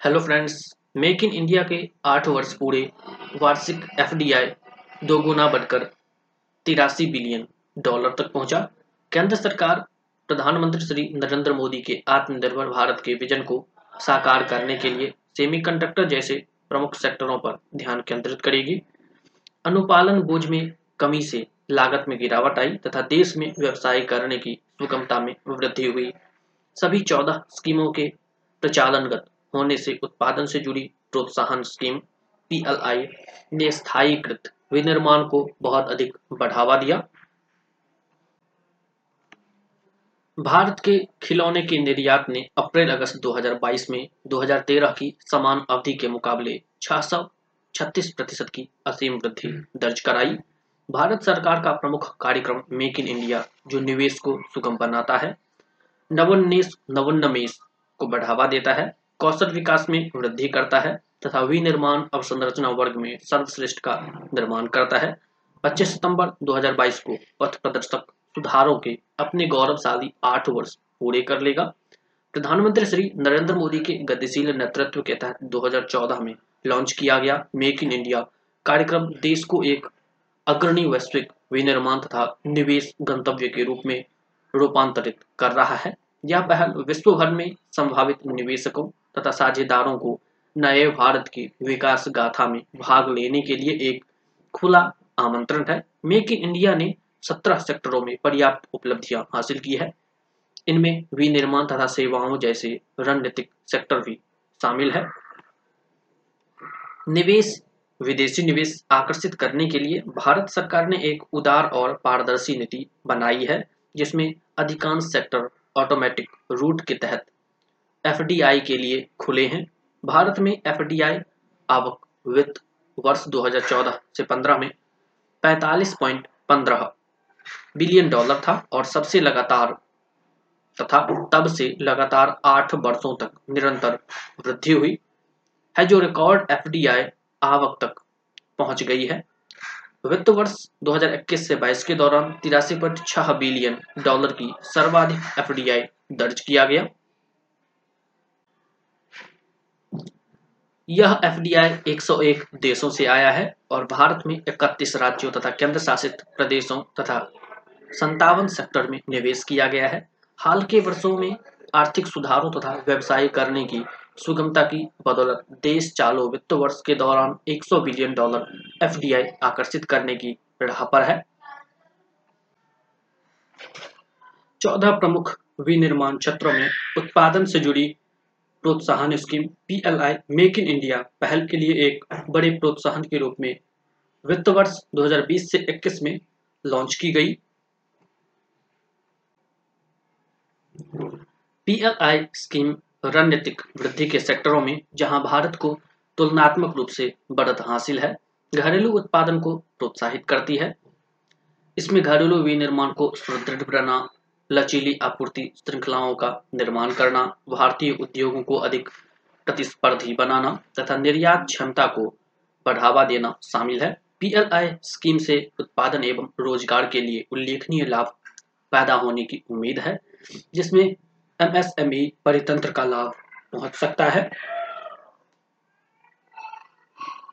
Hello friends make in India के आठ वर्ष पूरे वार्षिक एफडीआई दो गुना बढ़कर तिरासी बिलियन डॉलर तक पहुँचा। केंद्र सरकार, प्रधानमंत्री श्री नरेंद्र मोदी के आत्मनिर्भर भारत के विजन को साकार करने के लिए सेमीकंडक्टर जैसे प्रमुख सेक्टरों पर ध्यान केंद्रित करेगी। अनुपालन बोझ में कमी से लागत में गिरावट आई तथा देश में व्यवसाय करने की सुगमता में वृद्धि हुई। सभी चौदह स्कीमों के प्रचालनगत होने से उत्पादन से जुड़ी प्रोत्साहन स्कीम, पीएलआई, ने स्थायीकृत विनिर्माण को बहुत अधिक बढ़ावा दिया। भारत के खिलौने के निर्यात ने अप्रैल अगस्त 2022 में 2013 की समान अवधि के मुकाबले छत्तीस प्रतिशत की असीम वृद्धि दर्ज कराई। भारत सरकार का प्रमुख कार्यक्रम मेक इन इंडिया, जो निवेश को सुगम बनाता है, नवोन्मेष नवोन्मेष को बढ़ावा देता है। कौशल विकास में वृद्धि करता है तथा विनिर्माण अवसंरचना वर्ग में सर्वश्रेष्ठ का निर्माण करता है। 25 सितंबर 2022 को पथ प्रदर्शक सुधारों के अपने गौरवशाली आठ वर्ष पूरे कर लेगा। प्रधानमंत्री श्री नरेंद्र मोदी के गतिशील नेतृत्व के तहत 2014 में लॉन्च किया गया मेक इन इंडिया कार्यक्रम देश को एक अग्रणी वैश्विक विनिर्माण तथा निवेश गंतव्य के रूप में रूपांतरित कर रहा है। यह पहल विश्व भर में संभावित निवेशकों तथा साझेदारों को नए भारत की विकास गाथा में भाग लेने के लिए एक खुला आमंत्रण है। मेक इन इंडिया ने सत्रह सेक्टरों में पर्याप्त उपलब्धियाँ हासिल की है। इनमें विनिर्माण तथा सेवाओं जैसे रणनीतिक सेक्टर भी शामिल है। निवेश, विदेशी निवेश आकर्षित करने के लिए भारत सरकार ने एक उदार और पारदर्शी नीति बनाई है, जिसमें अधिकांश सेक्टर ऑटोमेटिक रूट के तहत एफडीआई के लिए खुले हैं। भारत में एफडीआई आवक वित्त वर्ष 2014 से 15 में 45.15 बिलियन डॉलर था और सबसे लगातार तथा तब से लगातार आठ वर्षों तक निरंतर वृद्धि हुई है, जो रिकॉर्ड एफडीआई आवक तक पहुँच गई है। वित्त वर्ष 2021 से 22 के दौरान तिरासी बिलियन डॉलर की सर्वाधिक एफडीआई दर्ज किया गया। यह एफडीआई 101 देशों से आया है और भारत में 31 राज्यों तथा केंद्र शासित प्रदेशों तथा संतावन सेक्टर में निवेश किया गया है। हाल के वर्षों में आर्थिक सुधारों तथा व्यवसाय करने की सुगमता की बदौलत देश चालू वित्त वर्ष के दौरान 100 बिलियन डॉलर एफडीआई आकर्षित करने की राह पर है। चौदह प्रमुख विनिर्माण क्षेत्रों में उत्पादन से जुड़ी प्रोत्साहन scheme PLI make in India, पहल के लिए एक बड़े प्रोत्साहन के रूप में वित्त वर्ष 2020 से 21 में लॉन्च की गई। पीएलआई स्कीम रणनीतिक वृद्धि के सेक्टरों में, जहाँ भारत को तुलनात्मक रूप से बढ़त हासिल है, घरेलू उत्पादन को प्रोत्साहित करती है। इसमें घरेलू विनिर्माण को सुदृढ़ बनाना लचीली आपूर्ति श्रृंखलाओं का निर्माण करना, भारतीय उद्योगों को अधिक प्रतिस्पर्धी बनाना तथा निर्यात क्षमता को बढ़ावा देना शामिल है। पीएलआई स्कीम से उत्पादन एवं रोज़गार के लिए उल्लेखनीय लाभ पैदा होने की उम्मीद है, जिसमें एमएसएमई परितंत्र का लाभ पहुँच सकता है।